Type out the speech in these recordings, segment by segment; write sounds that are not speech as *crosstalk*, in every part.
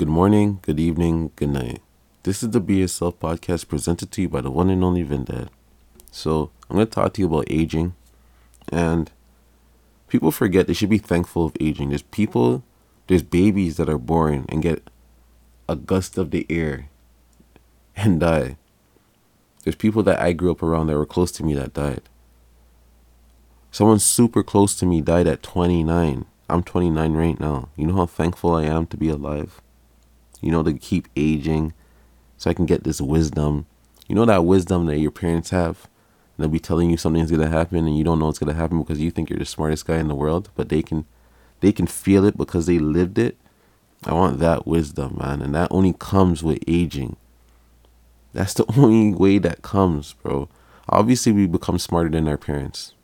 Good morning, good evening, good night. This is the Be Yourself podcast presented to you by the one and only Vindad. So, I'm going to talk to you about aging. And people forget they should be thankful of aging. There's people, there's babies that are born and get a gust of the air and die. There's people that I grew up around that were close to me that died. Someone super close to me died at 29. I'm 29 right now. You know how thankful I am to be alive? You know, to keep aging so I can get this wisdom. You know that wisdom that your parents have? They'll be telling you something's gonna happen and you don't know it's gonna happen because you think you're the smartest guy in the world, but they can they can feel it because they lived it. I want that wisdom, man, and that only comes with aging. That's the *laughs* only way that comes, bro. Obviously we become smarter than our parents.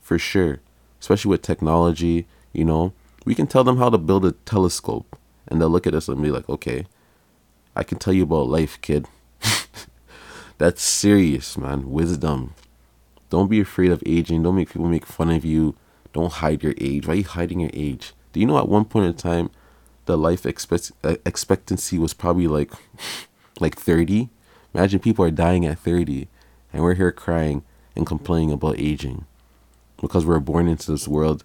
For sure. Especially with technology, you know. We can tell them how to build a telescope and they'll look at us and be like, okay, I can tell you about life, kid. *laughs* That's serious, man. Wisdom. Don't be afraid of aging. Don't make people make fun of you. Don't hide your age. Why are you hiding your age? Do you know at one point in time, the life expect- uh, expectancy was probably like, *laughs* like 30? Imagine people are dying at 30, and we're here crying and complaining about aging because we're born into this world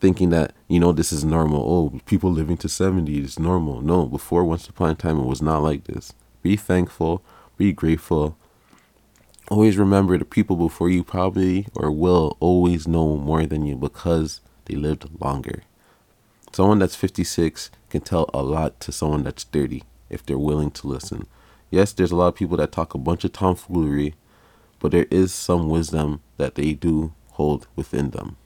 thinking that you know this is normal. Oh, people living to 70 is normal. No, before once upon a time it was not like this. Be thankful, be grateful. Always remember the people before you probably or will always know more than you because they lived longer. Someone that's 56 can tell a lot to someone that's 30 if they're willing to listen. Yes, there's a lot of people that talk a bunch of tomfoolery, but there is some wisdom that they do hold within them.